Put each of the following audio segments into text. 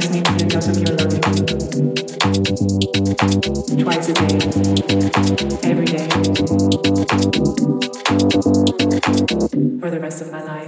just need dose of your. Twice a day, every day, for the rest of my life.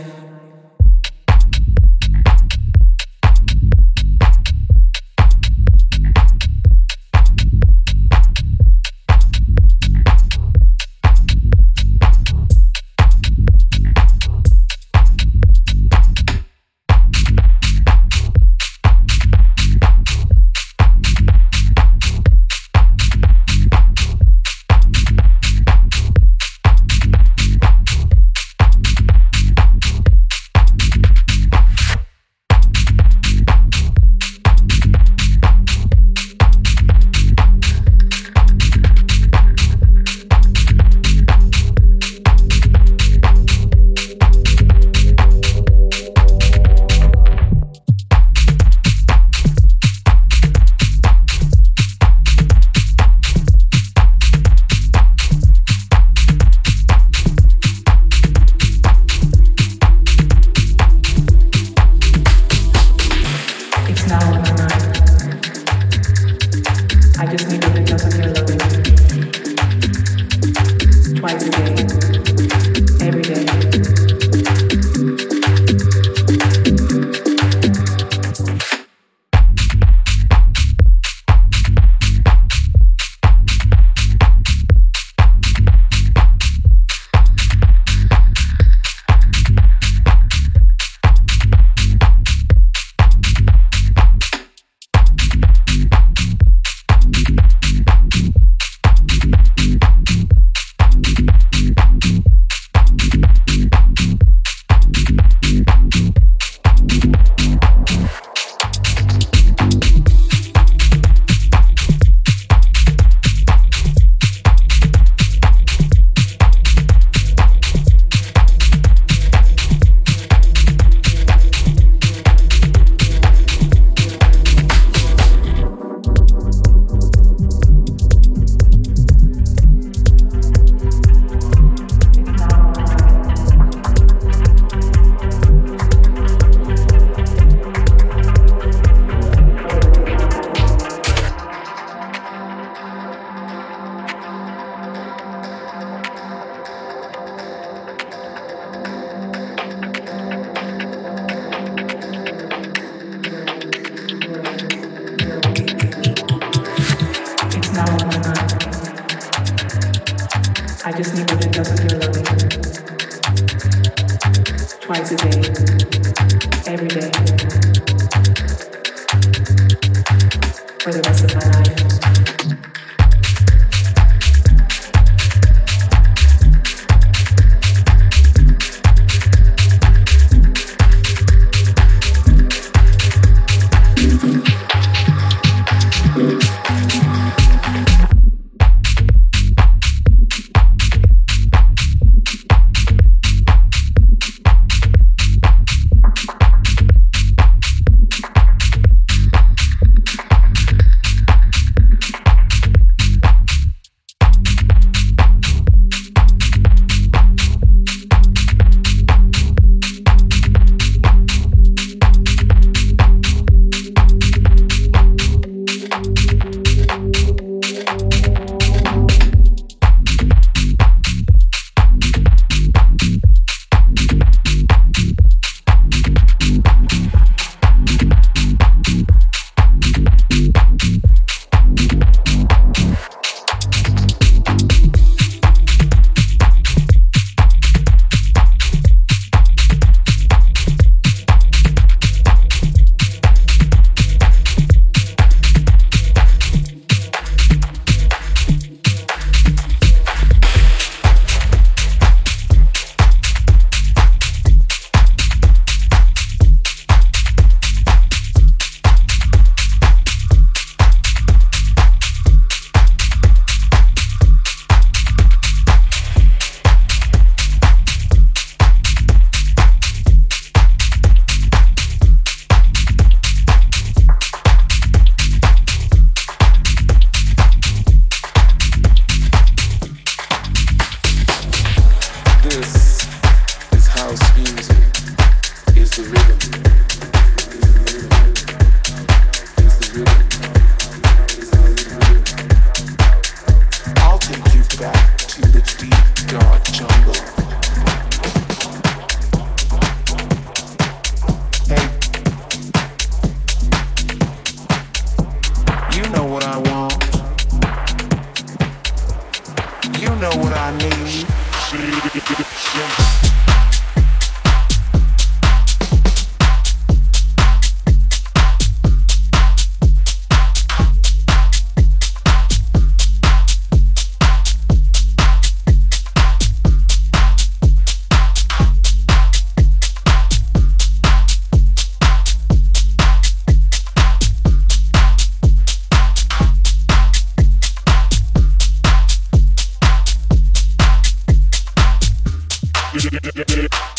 yeah.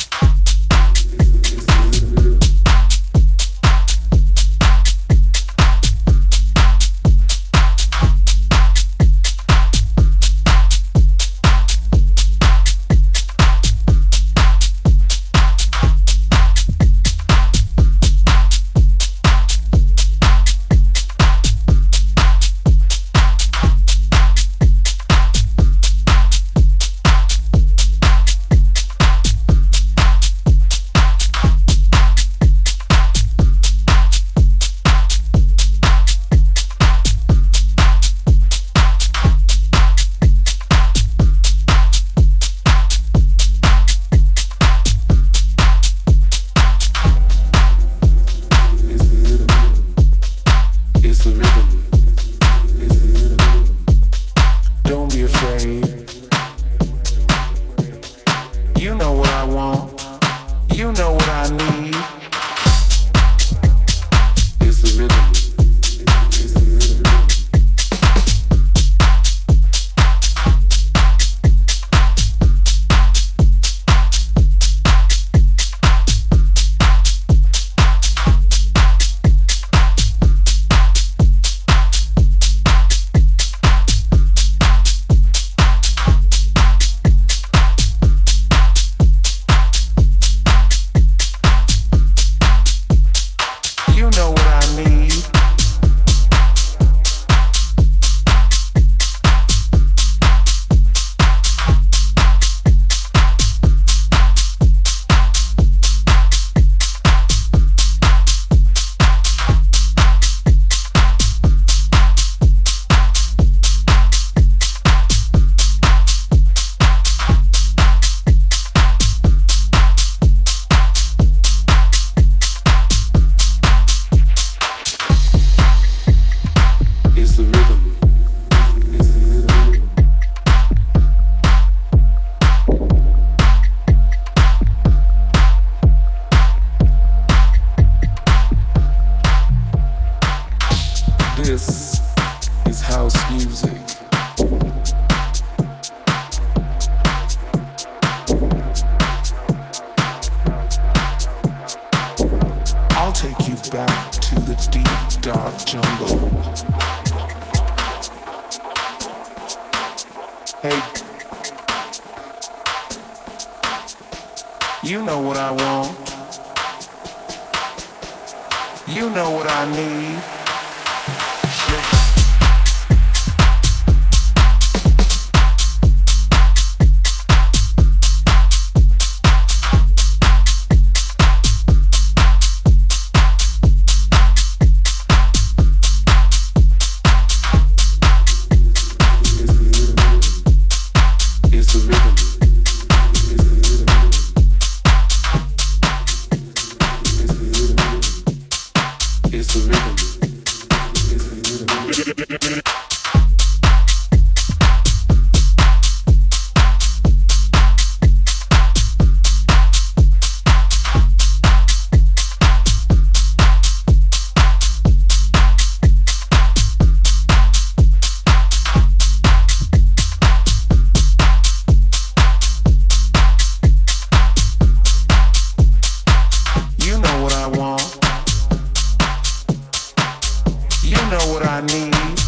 Follow what I Challenge